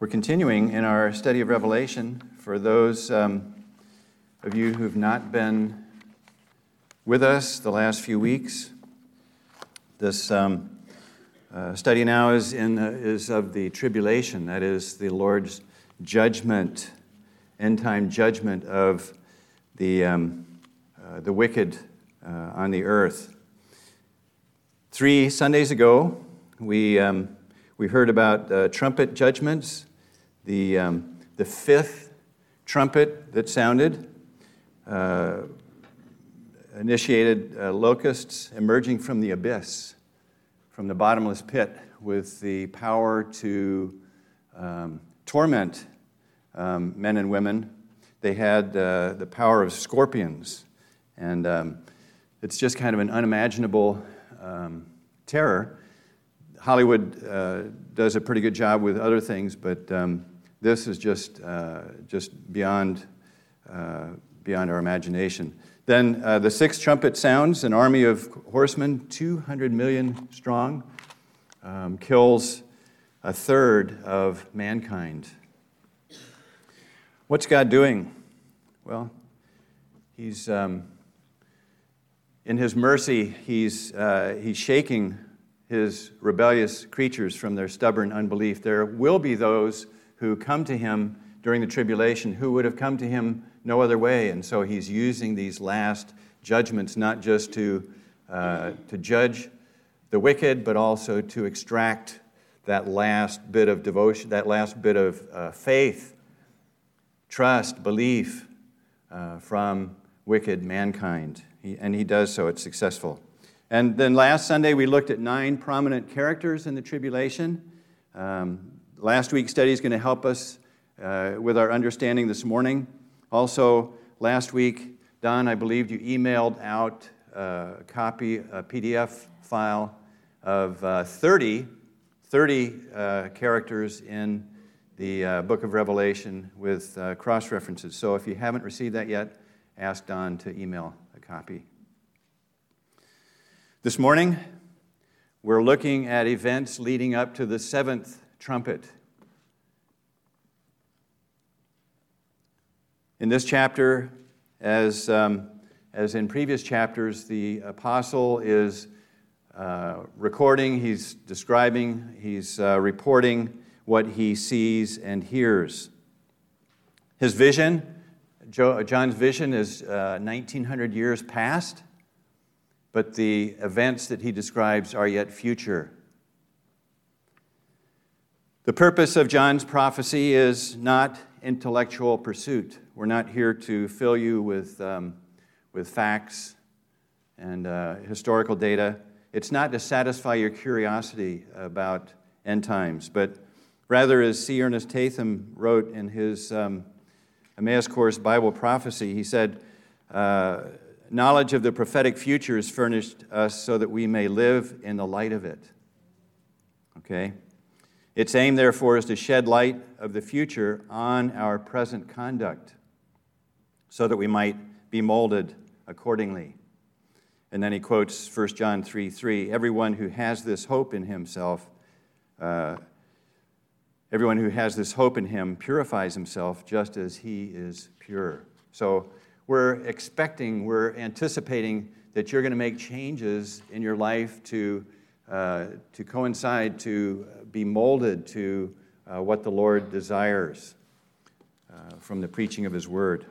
We're continuing in our study of Revelation. For those um, of you who've not been with us the last few weeks, this um, uh, study now is, in, uh, is of the tribulation, that is, the Lord's judgment, end time judgment of the, um, uh, the wicked uh, on the earth. Three Sundays ago, we, um, we heard about uh, trumpet judgments the, um, the fifth trumpet that sounded uh, initiated uh, locusts emerging from the abyss, from the bottomless pit, with the power to um, torment um, men and women. They had uh, the power of scorpions. And um, it's just kind of an unimaginable um, terror. Hollywood uh, does a pretty good job with other things, but um, this is just, uh, just beyond, uh, beyond our imagination. Then uh, the sixth trumpet sounds, an army of horsemen, 200 million strong, um, kills a third of mankind. What's God doing? Well, He's, um, in His mercy, He's, uh, he's shaking His rebellious creatures from their stubborn unbelief. There will be those who come to him during the tribulation who would have come to him no other way. And so he's using these last judgments not just to, uh, to judge the wicked, but also to extract that last bit of devotion, that last bit of uh, faith, trust, belief uh, from wicked mankind. He, and he does so, it's successful. And then last Sunday, we looked at nine prominent characters in the tribulation. Um, last week's study is going to help us uh, with our understanding this morning. Also, last week, Don, I believe you emailed out uh, a copy, a PDF file of uh, 30, 30 uh, characters in the uh, book of Revelation with uh, cross references. So if you haven't received that yet, ask Don to email a copy. This morning, we're looking at events leading up to the seventh trumpet. In this chapter, as, um, as in previous chapters, the apostle is uh, recording, he's describing, he's uh, reporting what he sees and hears. His vision, John's vision, is uh, 1900 years past, but the events that he describes are yet future. The purpose of John's prophecy is not intellectual pursuit. We're not here to fill you with, um, with facts and uh, historical data. It's not to satisfy your curiosity about end times, but rather, as C. Ernest Tatham wrote in his um, Emmaus Course Bible Prophecy, he said, uh, Knowledge of the prophetic future is furnished us so that we may live in the light of it. Okay? Its aim, therefore, is to shed light of the future on our present conduct so that we might be molded accordingly. And then he quotes 1 John 3 3 Everyone who has this hope in himself, uh, everyone who has this hope in him purifies himself just as he is pure. So we're expecting, we're anticipating that you're going to make changes in your life to uh, to coincide, to be molded to uh, what the Lord desires uh, from the preaching of His Word.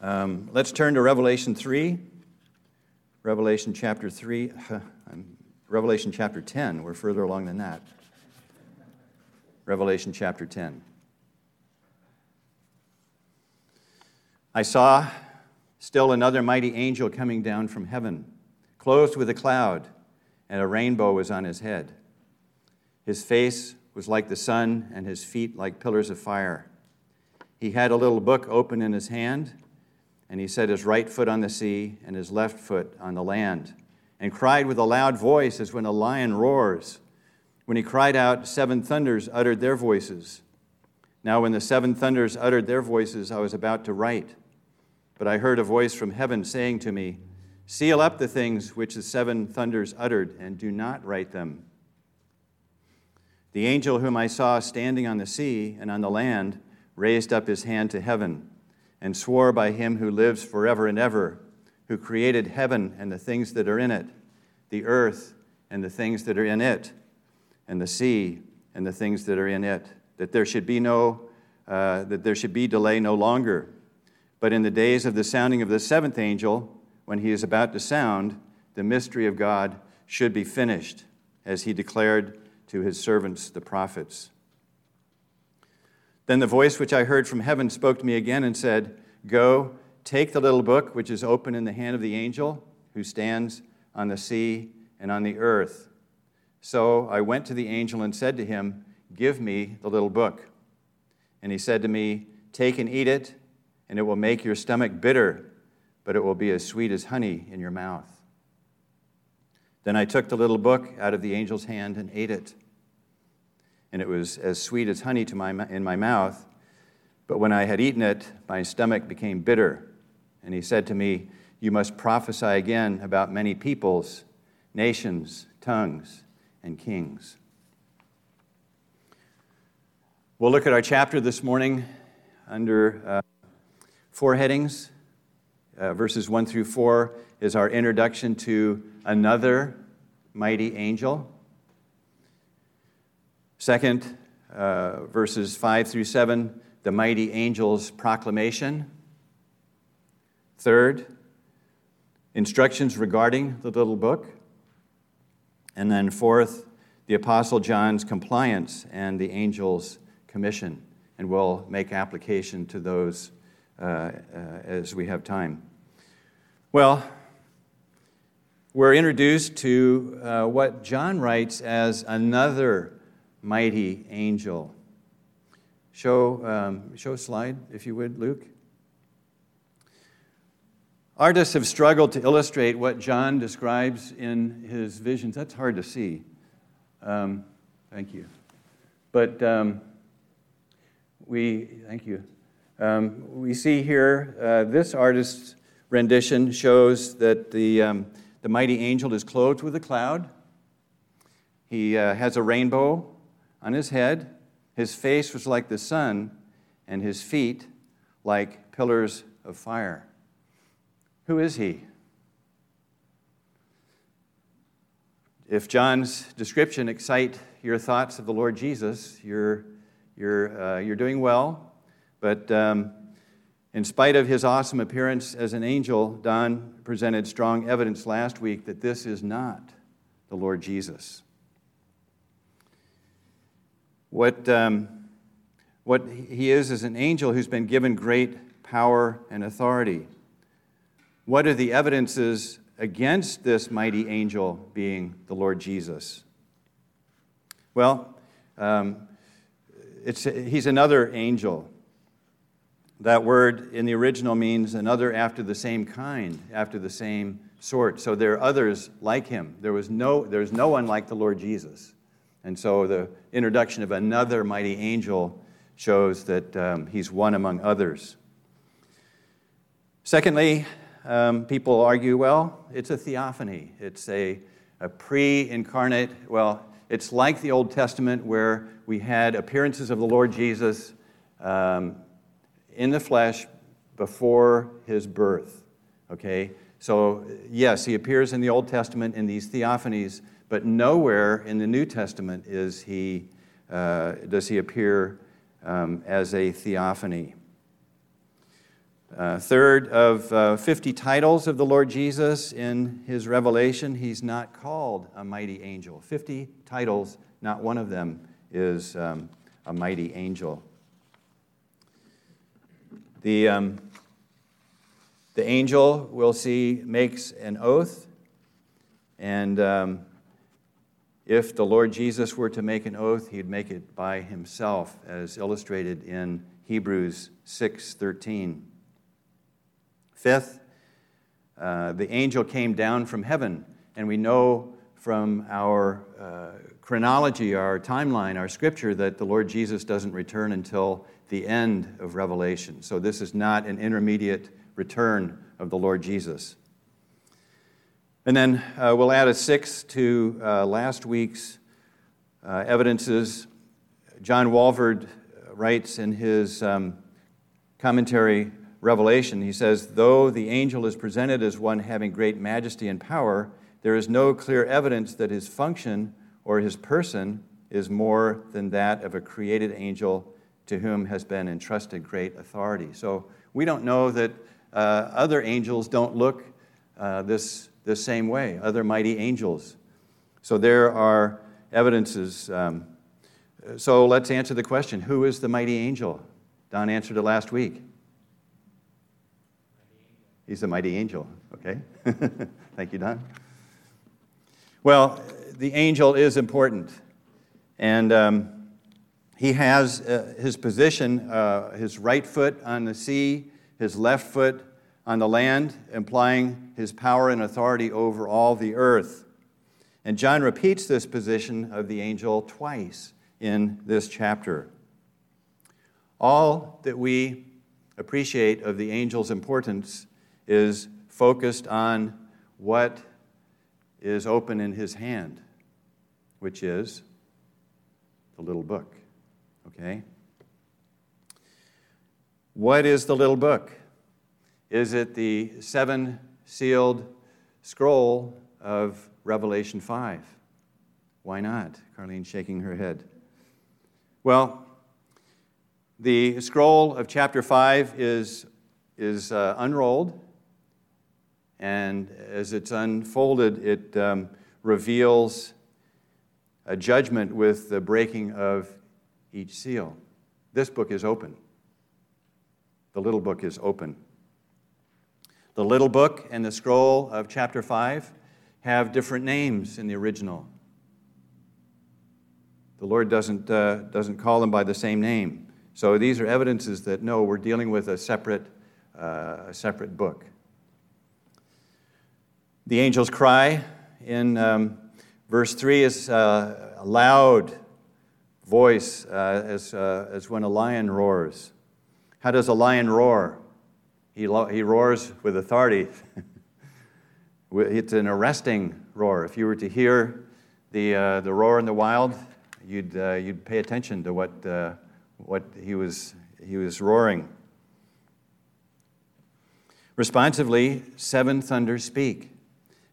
Um, let's turn to Revelation 3. Revelation chapter 3, Revelation chapter 10. We're further along than that. Revelation chapter 10. I saw still another mighty angel coming down from heaven, clothed with a cloud and a rainbow was on his head. His face was like the sun, and his feet like pillars of fire. He had a little book open in his hand, and he set his right foot on the sea and his left foot on the land, and cried with a loud voice as when a lion roars. When he cried out, seven thunders uttered their voices. Now, when the seven thunders uttered their voices, I was about to write. But I heard a voice from heaven saying to me, Seal up the things which the seven thunders uttered, and do not write them. The angel whom I saw standing on the sea and on the land raised up his hand to heaven and swore by him who lives forever and ever, who created heaven and the things that are in it, the earth and the things that are in it, and the sea and the things that are in it, that there should be no uh, that there should be delay no longer. But in the days of the sounding of the seventh angel, when he is about to sound, the mystery of God should be finished, as he declared to his servants the prophets. Then the voice which I heard from heaven spoke to me again and said, Go, take the little book which is open in the hand of the angel who stands on the sea and on the earth. So I went to the angel and said to him, Give me the little book. And he said to me, Take and eat it, and it will make your stomach bitter, but it will be as sweet as honey in your mouth. Then I took the little book out of the angel's hand and ate it. And it was as sweet as honey to my, in my mouth. But when I had eaten it, my stomach became bitter. And he said to me, You must prophesy again about many peoples, nations, tongues, and kings. We'll look at our chapter this morning under uh, four headings. Uh, verses 1 through 4 is our introduction to another mighty angel. Second, uh, verses 5 through 7, the mighty angel's proclamation. Third, instructions regarding the little book. And then fourth, the Apostle John's compliance and the angel's commission. And we'll make application to those uh, uh, as we have time. Well, we're introduced to uh, what John writes as another mighty angel. Show, um, show a slide, if you would, Luke. Artists have struggled to illustrate what John describes in his visions. That's hard to see. Um, thank you. But um, we, thank you. Um, we see here uh, this artist's rendition shows that the, um, the mighty angel is clothed with a cloud. He uh, has a rainbow on his head. His face was like the sun, and his feet like pillars of fire. Who is he? If John's description excite your thoughts of the Lord Jesus, you're, you're, uh, you're doing well. But um, in spite of his awesome appearance as an angel, Don presented strong evidence last week that this is not the Lord Jesus. What, um, what he is is an angel who's been given great power and authority. What are the evidences against this mighty angel being the Lord Jesus? Well, um, it's, he's another angel. That word in the original means another after the same kind, after the same sort. So there are others like him. There was no, there's no one like the Lord Jesus. And so the introduction of another mighty angel shows that um, he's one among others. Secondly, um, people argue well, it's a theophany. It's a, a pre incarnate, well, it's like the Old Testament where we had appearances of the Lord Jesus um, in the flesh before his birth. Okay? So, yes, he appears in the Old Testament in these theophanies, but nowhere in the New Testament is he, uh, does he appear um, as a theophany. Uh, third of uh, 50 titles of the Lord Jesus in his revelation, he's not called a mighty angel. 50 titles, not one of them is um, a mighty angel. The, um, the angel, we'll see, makes an oath. And um, if the Lord Jesus were to make an oath, he'd make it by himself, as illustrated in Hebrews 6:13. Fifth, uh, the angel came down from heaven, and we know from our uh, chronology, our timeline, our scripture, that the Lord Jesus doesn't return until the end of Revelation. So this is not an intermediate return of the Lord Jesus. And then uh, we'll add a sixth to uh, last week's uh, evidences John Walvoord writes in his um, commentary, Revelation, he says, Though the angel is presented as one having great majesty and power, there is no clear evidence that his function or his person is more than that of a created angel to whom has been entrusted great authority. So we don't know that uh, other angels don't look uh, this, this same way, other mighty angels. So there are evidences. Um, so let's answer the question who is the mighty angel? Don answered it last week. He's a mighty angel, okay? Thank you, Don. Well, the angel is important. And um, he has uh, his position, uh, his right foot on the sea, his left foot on the land, implying his power and authority over all the earth. And John repeats this position of the angel twice in this chapter. All that we appreciate of the angel's importance is focused on what is open in his hand, which is the little book. Okay? What is the little book? Is it the seven sealed scroll of Revelation 5? Why not? Carlene's shaking her head. Well, the scroll of chapter 5 is, is uh, unrolled and as it's unfolded, it um, reveals a judgment with the breaking of each seal. This book is open. The little book is open. The little book and the scroll of chapter 5 have different names in the original. The Lord doesn't, uh, doesn't call them by the same name. So these are evidences that no, we're dealing with a separate, uh, a separate book. The angel's cry in um, verse 3 is uh, a loud voice uh, as, uh, as when a lion roars. How does a lion roar? He, lo- he roars with authority. it's an arresting roar. If you were to hear the, uh, the roar in the wild, you'd, uh, you'd pay attention to what, uh, what he, was, he was roaring. Responsively, seven thunders speak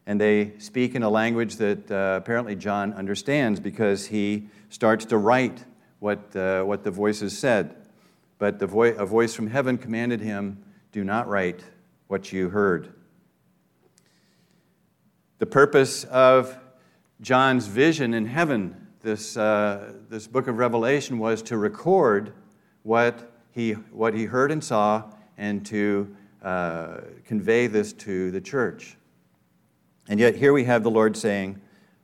and they speak in a language that uh, apparently John understands because he starts to write what, uh, what the voices said. But the vo- a voice from heaven commanded him, Do not write what you heard. The purpose of John's vision in heaven, this, uh, this book of Revelation, was to record what he, what he heard and saw and to uh, convey this to the church. And yet, here we have the Lord saying,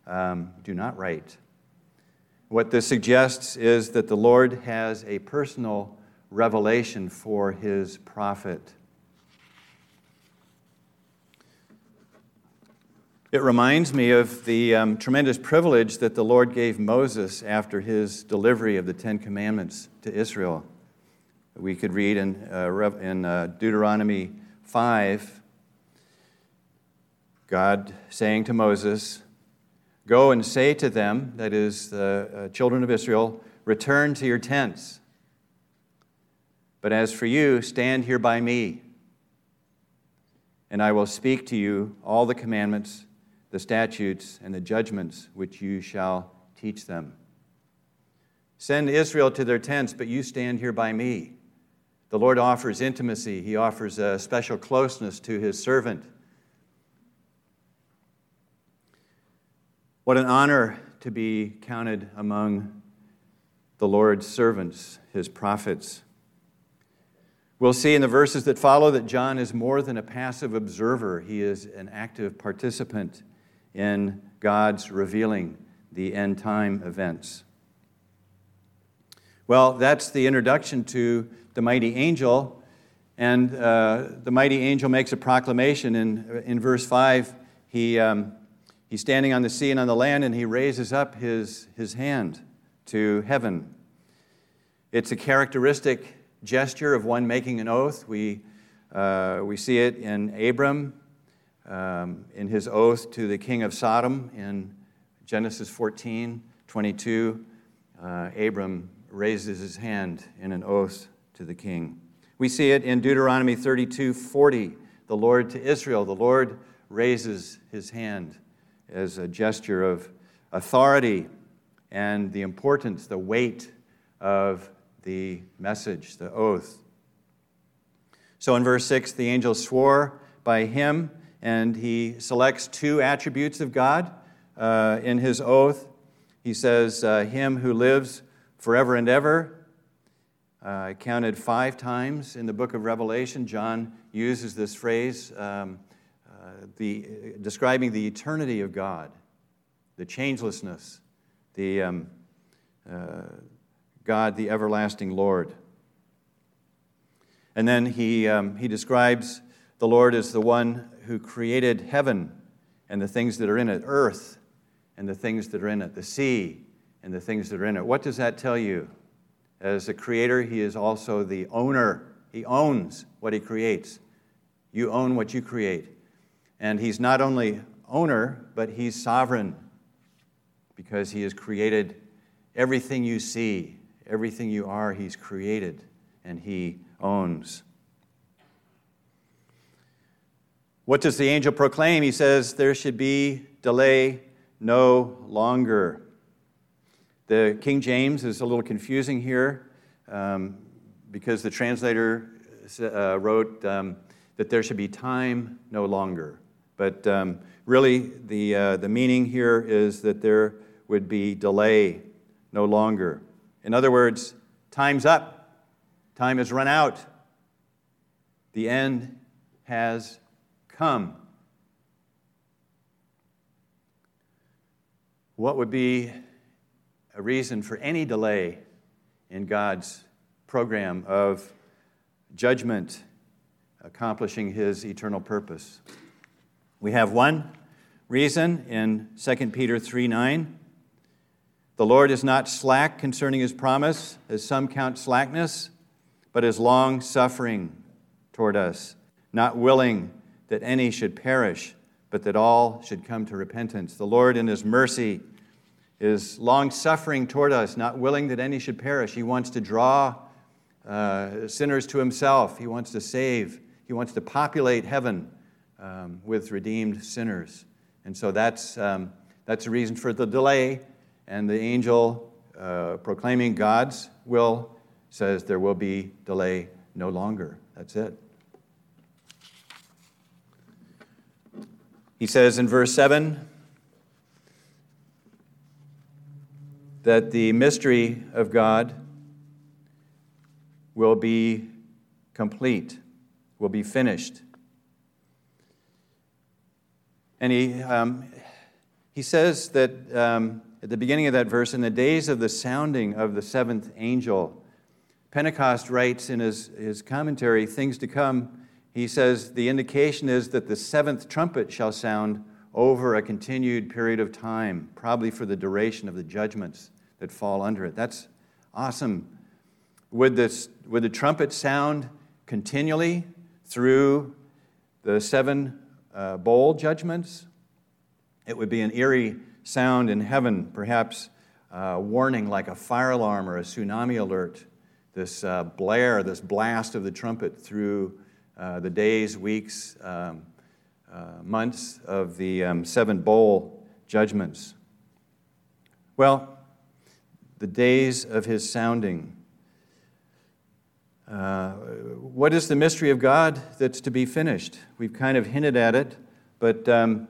um, Do not write. What this suggests is that the Lord has a personal revelation for his prophet. It reminds me of the um, tremendous privilege that the Lord gave Moses after his delivery of the Ten Commandments to Israel. We could read in, uh, in uh, Deuteronomy 5 God saying to Moses, Go and say to them, that is, the uh, children of Israel, return to your tents. But as for you, stand here by me, and I will speak to you all the commandments, the statutes, and the judgments which you shall teach them. Send Israel to their tents, but you stand here by me. The Lord offers intimacy, He offers a special closeness to His servant. What an honor to be counted among the Lord's servants, his prophets. We'll see in the verses that follow that John is more than a passive observer, he is an active participant in God's revealing the end time events. Well, that's the introduction to the mighty angel. And uh, the mighty angel makes a proclamation in, in verse 5. He, um, He's standing on the sea and on the land, and he raises up his, his hand to heaven. It's a characteristic gesture of one making an oath. We, uh, we see it in Abram, um, in his oath to the king of Sodom in Genesis 14 22. Uh, Abram raises his hand in an oath to the king. We see it in Deuteronomy 32 40. The Lord to Israel, the Lord raises his hand as a gesture of authority and the importance, the weight of the message, the oath. So in verse 6, the angel swore by him, and he selects two attributes of God uh, in his oath. He says, uh, Him who lives forever and ever. Uh, I counted five times in the book of Revelation. John uses this phrase um, the, describing the eternity of God, the changelessness, the um, uh, God, the everlasting Lord. And then he, um, he describes the Lord as the one who created heaven and the things that are in it, earth and the things that are in it, the sea and the things that are in it. What does that tell you? As a creator, he is also the owner. He owns what he creates. You own what you create. And he's not only owner, but he's sovereign because he has created everything you see, everything you are, he's created and he owns. What does the angel proclaim? He says, There should be delay no longer. The King James is a little confusing here um, because the translator uh, wrote um, that there should be time no longer. But um, really, the, uh, the meaning here is that there would be delay no longer. In other words, time's up, time has run out, the end has come. What would be a reason for any delay in God's program of judgment accomplishing his eternal purpose? We have one reason in 2 Peter 3 9. The Lord is not slack concerning his promise, as some count slackness, but is long suffering toward us, not willing that any should perish, but that all should come to repentance. The Lord, in his mercy, is long suffering toward us, not willing that any should perish. He wants to draw uh, sinners to himself, he wants to save, he wants to populate heaven um, with redeemed sinners. And so that's, um, that's the reason for the delay. And the angel uh, proclaiming God's will says there will be delay no longer. That's it. He says in verse 7 that the mystery of God will be complete, will be finished. And he, um, he says that um, at the beginning of that verse, in the days of the sounding of the seventh angel, Pentecost writes in his, his commentary, things to come. He says, the indication is that the seventh trumpet shall sound over a continued period of time, probably for the duration of the judgments that fall under it. That's awesome. Would, this, would the trumpet sound continually through the seven uh, bowl judgments? It would be an eerie sound in heaven, perhaps uh, warning like a fire alarm or a tsunami alert. This uh, blare, this blast of the trumpet through uh, the days, weeks, um, uh, months of the um, seven bowl judgments. Well, the days of his sounding. Uh, what is the mystery of God that's to be finished? We've kind of hinted at it, but um,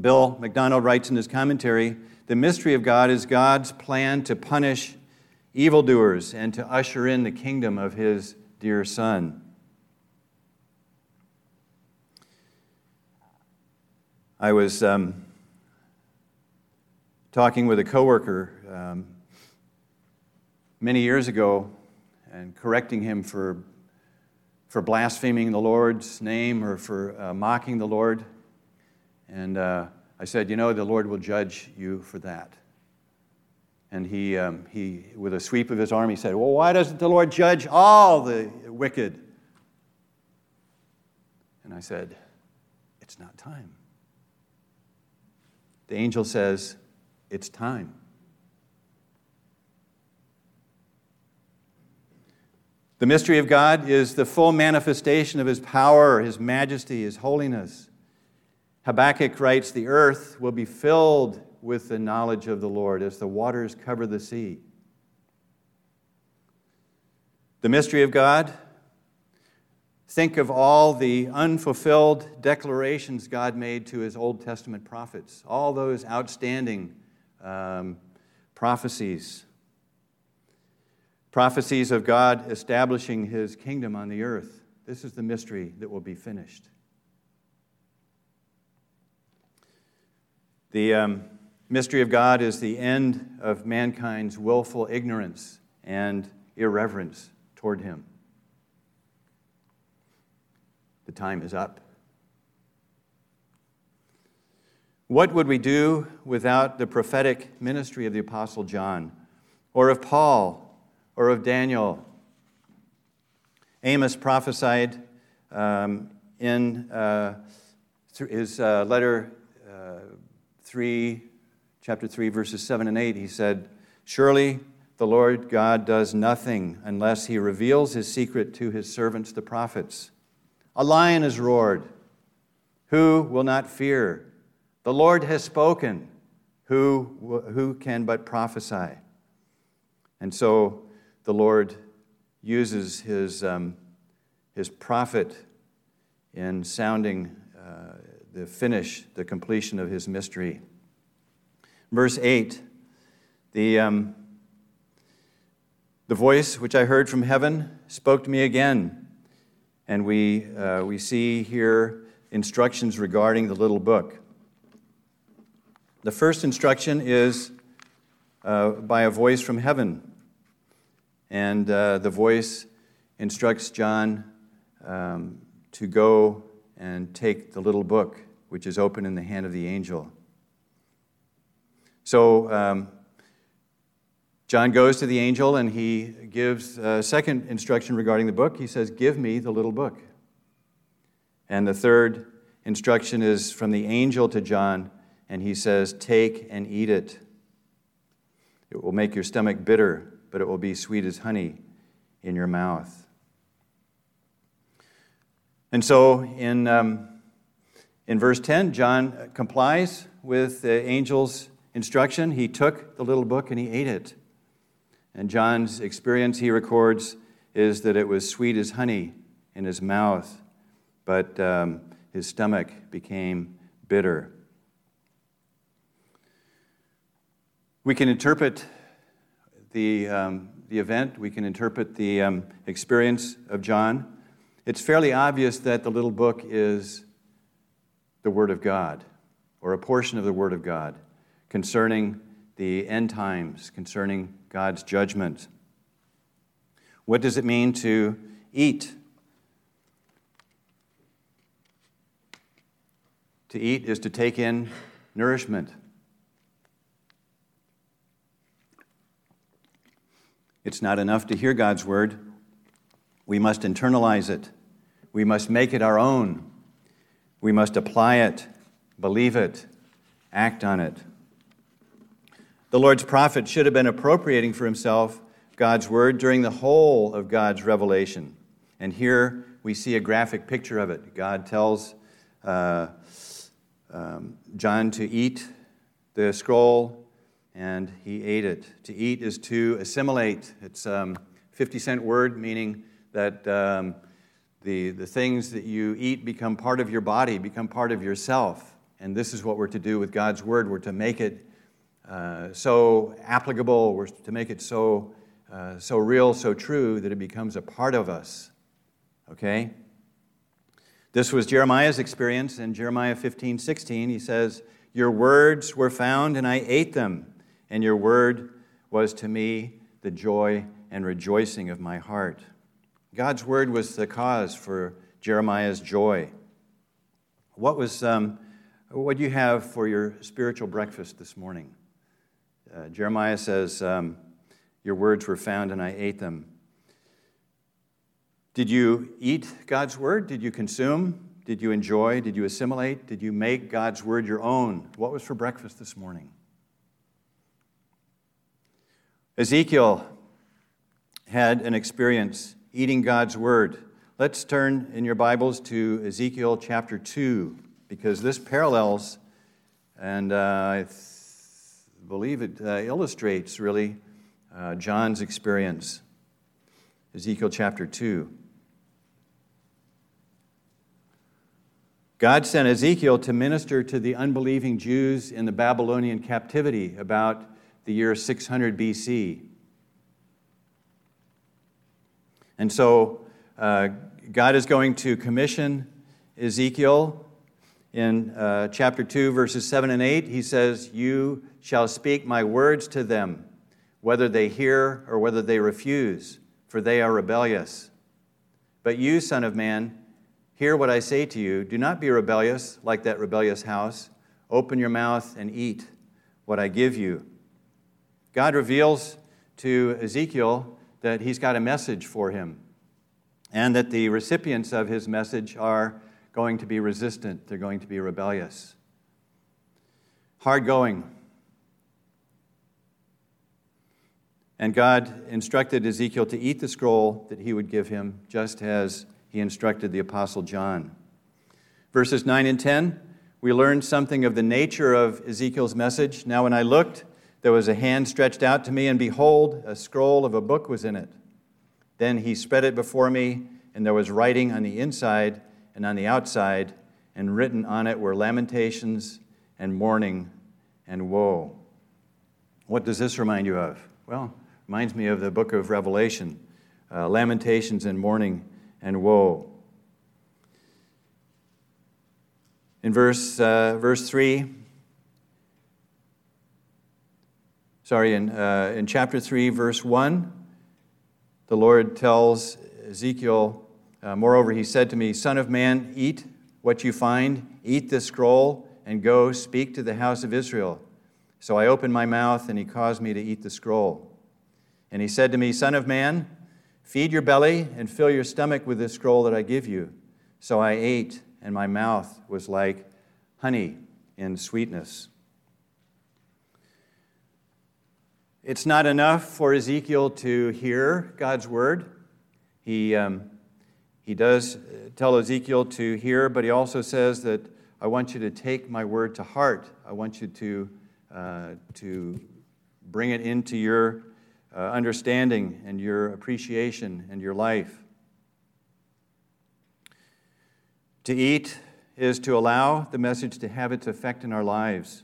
Bill MacDonald writes in his commentary the mystery of God is God's plan to punish evildoers and to usher in the kingdom of his dear Son. I was um, talking with a coworker um, many years ago and correcting him for, for blaspheming the Lord's name or for uh, mocking the Lord. And uh, I said, You know, the Lord will judge you for that. And he, um, he, with a sweep of his arm, he said, Well, why doesn't the Lord judge all the wicked? And I said, It's not time. The angel says, It's time. The mystery of God is the full manifestation of His power, His majesty, His holiness. Habakkuk writes, The earth will be filled with the knowledge of the Lord as the waters cover the sea. The mystery of God, think of all the unfulfilled declarations God made to His Old Testament prophets, all those outstanding um, prophecies. Prophecies of God establishing His kingdom on the earth. This is the mystery that will be finished. The um, mystery of God is the end of mankind's willful ignorance and irreverence toward Him. The time is up. What would we do without the prophetic ministry of the Apostle John, or of Paul, or of Daniel? Amos prophesied um, in uh, his uh, letter 3, chapter 3, verses 7 and 8, he said, Surely the Lord God does nothing unless he reveals his secret to his servants, the prophets. A lion has roared. Who will not fear? The Lord has spoken. Who, who can but prophesy? And so the Lord uses his, um, his prophet in sounding uh, the finish, the completion of his mystery. Verse 8 the, um, the voice which I heard from heaven spoke to me again. And we, uh, we see here instructions regarding the little book. The first instruction is uh, by a voice from heaven. And uh, the voice instructs John um, to go and take the little book which is open in the hand of the angel. So um, John goes to the angel and he gives a second instruction regarding the book. He says, Give me the little book. And the third instruction is from the angel to John, and he says, Take and eat it. It will make your stomach bitter, but it will be sweet as honey in your mouth. And so in. Um, in verse 10, John complies with the angel's instruction. He took the little book and he ate it. And John's experience, he records, is that it was sweet as honey in his mouth, but um, his stomach became bitter. We can interpret the, um, the event, we can interpret the um, experience of John. It's fairly obvious that the little book is the Word of God, or a portion of the Word of God, concerning the end times, concerning God's judgment. What does it mean to eat? To eat is to take in nourishment. It's not enough to hear God's word. We must internalize it. We must make it our own. We must apply it, believe it, act on it. The Lord's prophet should have been appropriating for himself God's word during the whole of God's revelation. And here we see a graphic picture of it. God tells uh, um, John to eat the scroll, and he ate it. To eat is to assimilate. It's a um, 50 cent word, meaning that um, the, the things that you eat become part of your body, become part of yourself. And this is what we're to do with God's Word. We're to make it uh, so applicable, we're to make it so, uh, so real, so true that it becomes a part of us. Okay? This was Jeremiah's experience in Jeremiah 15 16. He says, Your words were found, and I ate them, and your word was to me the joy and rejoicing of my heart. God's word was the cause for Jeremiah's joy. What was um, what do you have for your spiritual breakfast this morning? Uh, Jeremiah says, um, "Your words were found, and I ate them." Did you eat God's word? Did you consume? Did you enjoy? Did you assimilate? Did you make God's word your own? What was for breakfast this morning? Ezekiel had an experience eating God's word. Let's turn in your Bibles to Ezekiel chapter 2, because this parallels and uh, I th- believe it uh, illustrates really uh, John's experience. Ezekiel chapter 2. God sent Ezekiel to minister to the unbelieving Jews in the Babylonian captivity about the year 600 BC. And so uh, God is going to commission Ezekiel in uh, chapter 2, verses 7 and 8. He says, You shall speak my words to them, whether they hear or whether they refuse, for they are rebellious. But you, Son of Man, Hear what I say to you. Do not be rebellious like that rebellious house. Open your mouth and eat what I give you. God reveals to Ezekiel that he's got a message for him and that the recipients of his message are going to be resistant, they're going to be rebellious. Hard going. And God instructed Ezekiel to eat the scroll that he would give him, just as he instructed the Apostle John. Verses 9 and 10, we learned something of the nature of Ezekiel's message. Now, when I looked, there was a hand stretched out to me, and behold, a scroll of a book was in it. Then he spread it before me, and there was writing on the inside and on the outside, and written on it were lamentations and mourning and woe. What does this remind you of? Well, reminds me of the book of Revelation, uh, lamentations and mourning and woe. In verse, uh, verse 3, sorry, in, uh, in chapter 3, verse 1, the Lord tells Ezekiel, uh, Moreover, he said to me, Son of man, eat what you find, eat this scroll, and go speak to the house of Israel. So I opened my mouth, and he caused me to eat the scroll. And he said to me, Son of man, Feed your belly and fill your stomach with this scroll that I give you. So I ate, and my mouth was like honey in sweetness. It's not enough for Ezekiel to hear God's word. He, um, he does tell Ezekiel to hear, but he also says that I want you to take my word to heart. I want you to, uh, to bring it into your uh, understanding and your appreciation and your life. To eat is to allow the message to have its effect in our lives.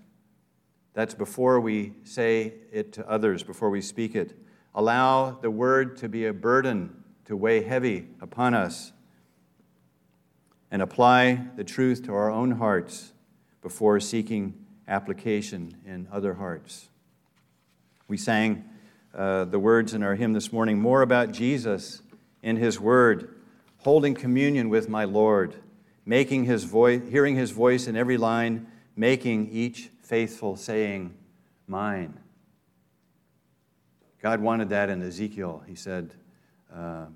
That's before we say it to others, before we speak it. Allow the word to be a burden, to weigh heavy upon us, and apply the truth to our own hearts before seeking application in other hearts. We sang uh, the words in our hymn this morning more about Jesus in His Word, holding communion with my Lord, making his voice, hearing His voice in every line, making each faithful saying, Mine. God wanted that in Ezekiel. He said, uh,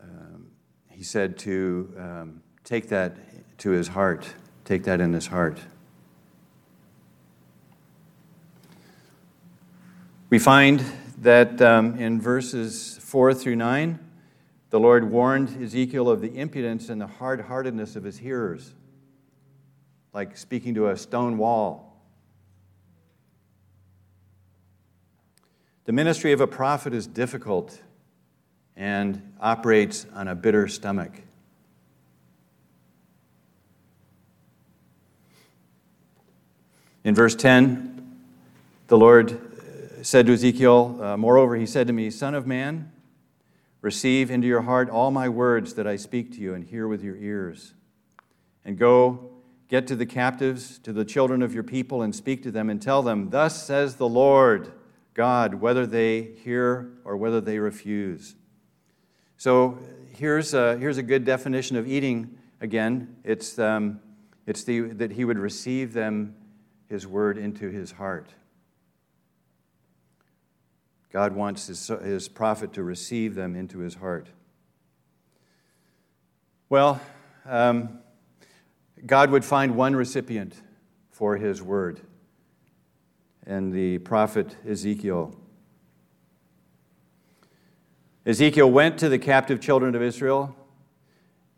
um, He said to um, take that to his heart, take that in his heart. We find that um, in verses 4 through 9, the Lord warned Ezekiel of the impudence and the hard heartedness of his hearers, like speaking to a stone wall. The ministry of a prophet is difficult and operates on a bitter stomach. In verse 10, the Lord said to Ezekiel, uh, Moreover, he said to me, Son of man, receive into your heart all my words that I speak to you, and hear with your ears. And go, get to the captives, to the children of your people, and speak to them, and tell them, Thus says the Lord God, whether they hear or whether they refuse. So here's a, here's a good definition of eating again. It's, um, it's the, that he would receive them, his word, into his heart. God wants his, his prophet to receive them into his heart. Well, um, God would find one recipient for his word, and the prophet Ezekiel. Ezekiel went to the captive children of Israel,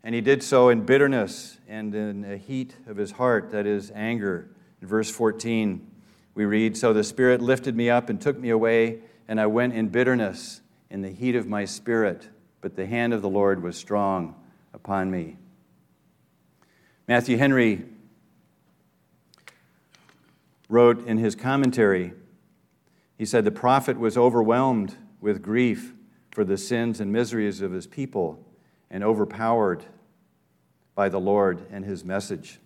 and he did so in bitterness and in a heat of his heart, that is, anger. In verse 14, we read So the Spirit lifted me up and took me away, and I went in bitterness in the heat of my spirit, but the hand of the Lord was strong upon me. Matthew Henry wrote in his commentary, he said, The prophet was overwhelmed with grief for the sins and miseries of his people and overpowered by the Lord and his message.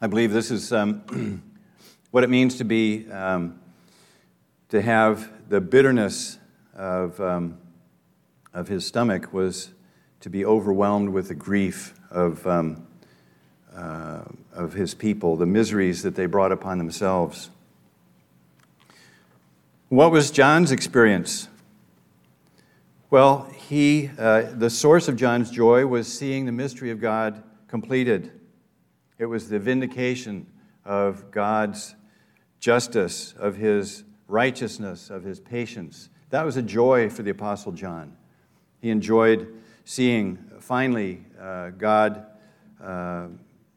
I believe this is um, what it means to be, um, to have the bitterness of, um, of his stomach was to be overwhelmed with the grief of, um, uh, of his people, the miseries that they brought upon themselves. What was John's experience? Well, he, uh, the source of John's joy was seeing the mystery of God completed. It was the vindication of God's justice, of his righteousness, of his patience. That was a joy for the Apostle John. He enjoyed seeing finally uh, God uh,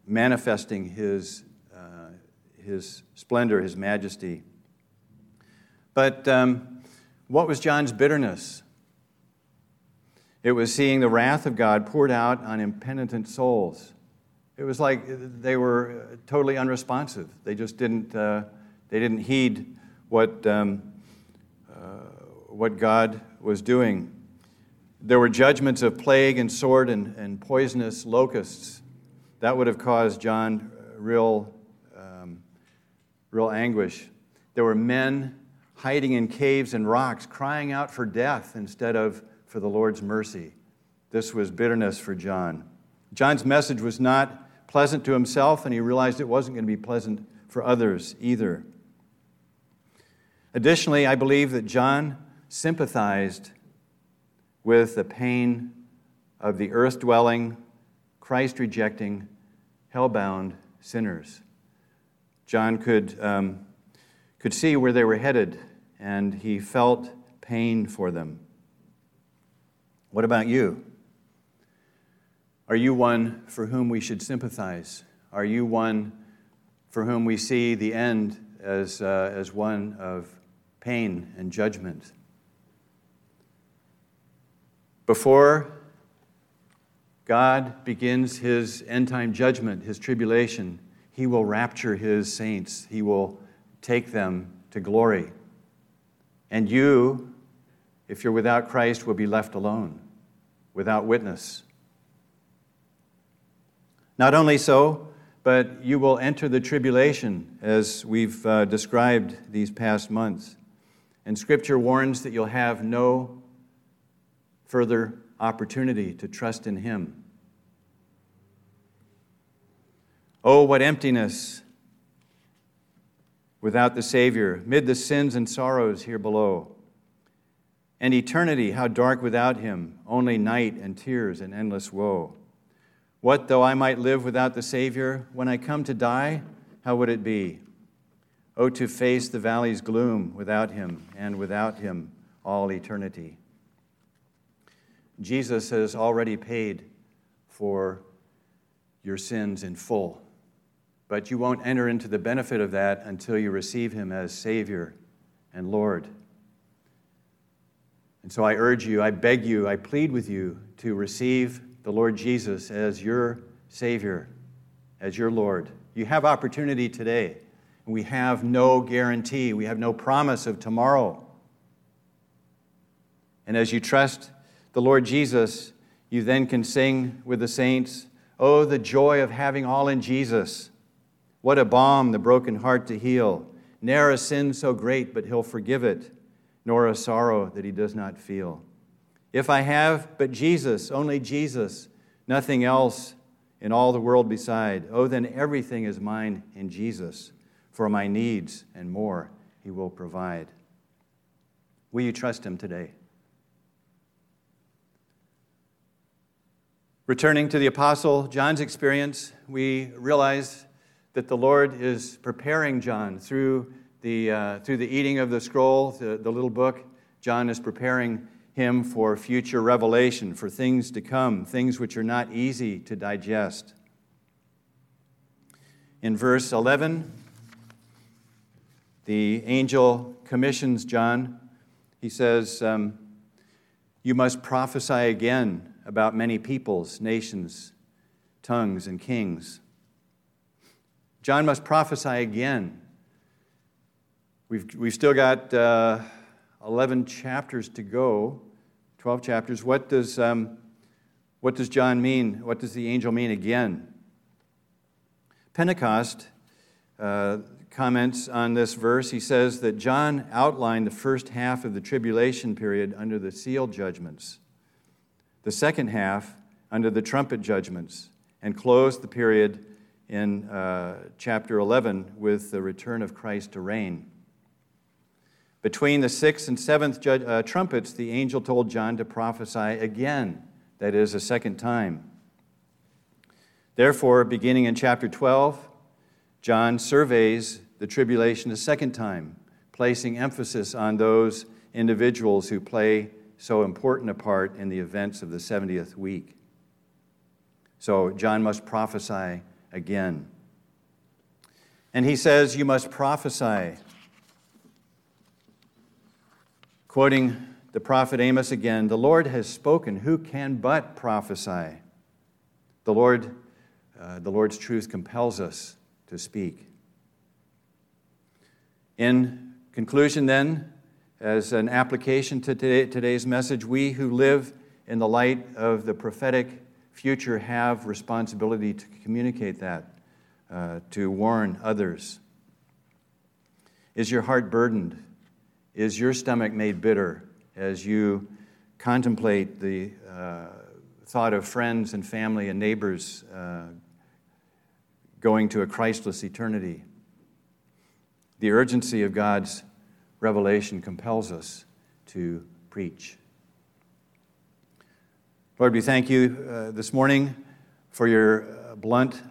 manifesting his, uh, his splendor, his majesty. But um, what was John's bitterness? It was seeing the wrath of God poured out on impenitent souls. It was like they were uh, totally unresponsive. They just didn't, uh, they didn't heed what, um, uh, what God was doing. There were judgments of plague and sword and, and poisonous locusts. That would have caused John real, um, real anguish. There were men hiding in caves and rocks, crying out for death instead of for the Lord's mercy. This was bitterness for John. John's message was not pleasant to himself, and he realized it wasn't going to be pleasant for others either. Additionally, I believe that John sympathized with the pain of the earth dwelling, Christ rejecting, hell bound sinners. John could, um, could see where they were headed, and he felt pain for them. What about you? Are you one for whom we should sympathize? Are you one for whom we see the end as, uh, as one of pain and judgment? Before God begins his end time judgment, his tribulation, he will rapture his saints. He will take them to glory. And you, if you're without Christ, will be left alone, without witness. Not only so, but you will enter the tribulation as we've uh, described these past months. And Scripture warns that you'll have no further opportunity to trust in Him. Oh, what emptiness without the Savior, mid the sins and sorrows here below. And eternity, how dark without Him, only night and tears and endless woe. What though I might live without the Savior? When I come to die, how would it be? Oh, to face the valley's gloom without Him, and without Him all eternity. Jesus has already paid for your sins in full, but you won't enter into the benefit of that until you receive Him as Savior and Lord. And so I urge you, I beg you, I plead with you to receive the Lord Jesus as your Savior, as your Lord. You have opportunity today. We have no guarantee, we have no promise of tomorrow. And as you trust the Lord Jesus, you then can sing with the saints, Oh, the joy of having all in Jesus. What a balm the broken heart to heal. Ne'er a sin so great, but he'll forgive it, nor a sorrow that he does not feel. If I have but Jesus, only Jesus, nothing else in all the world beside, oh, then everything is mine in Jesus. For my needs and more, he will provide. Will you trust him today? Returning to the Apostle John's experience, we realize that the Lord is preparing John through the, uh, through the eating of the scroll, the, the little book. John is preparing him for future revelation, for things to come, things which are not easy to digest. In verse 11, the angel commissions John. He says, um, You must prophesy again about many peoples, nations, tongues, and kings. John must prophesy again. We've, we've still got uh, 11 chapters to go, 12 chapters. What does, um, what does John mean? What does the angel mean again? Pentecost uh, comments on this verse. He says that John outlined the first half of the tribulation period under the seal judgments, the second half under the trumpet judgments, and closed the period in uh, chapter 11 with the return of Christ to reign. Between the sixth and seventh judge, uh, trumpets, the angel told John to prophesy again, that is, a second time. Therefore, beginning in chapter 12, John surveys the tribulation a second time, placing emphasis on those individuals who play so important a part in the events of the 70th week. So, John must prophesy again. And he says, You must prophesy Quoting the prophet Amos again, the Lord has spoken. Who can but prophesy? The Lord, uh, the Lord's truth compels us to speak. In conclusion, then, as an application to today, today's message, we who live in the light of the prophetic future have responsibility to communicate that, uh, to warn others. Is your heart burdened is your stomach made bitter as you contemplate the uh, thought of friends and family and neighbors uh, going to a Christless eternity? The urgency of God's revelation compels us to preach. Lord, we thank you uh, this morning for your uh, blunt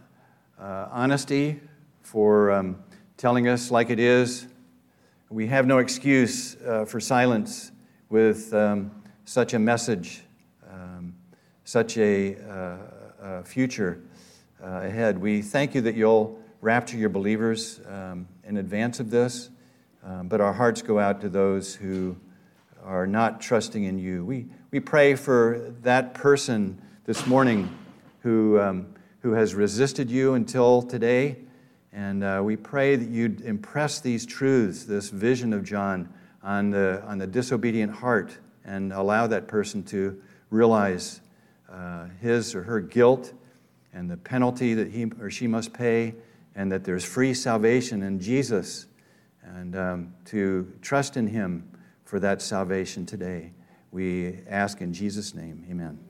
uh, honesty, for um, telling us like it is we have no excuse uh, for silence with um, such a message, um, such a, uh, a future uh, ahead. We thank you that you'll rapture your believers um, in advance of this, um, but our hearts go out to those who are not trusting in you. We, we pray for that person this morning who, um, who has resisted you until today and uh, we pray that you'd impress these truths, this vision of John, on the, on the disobedient heart and allow that person to realize uh, his or her guilt and the penalty that he or she must pay, and that there's free salvation in Jesus, and um, to trust in him for that salvation today. We ask in Jesus' name, amen.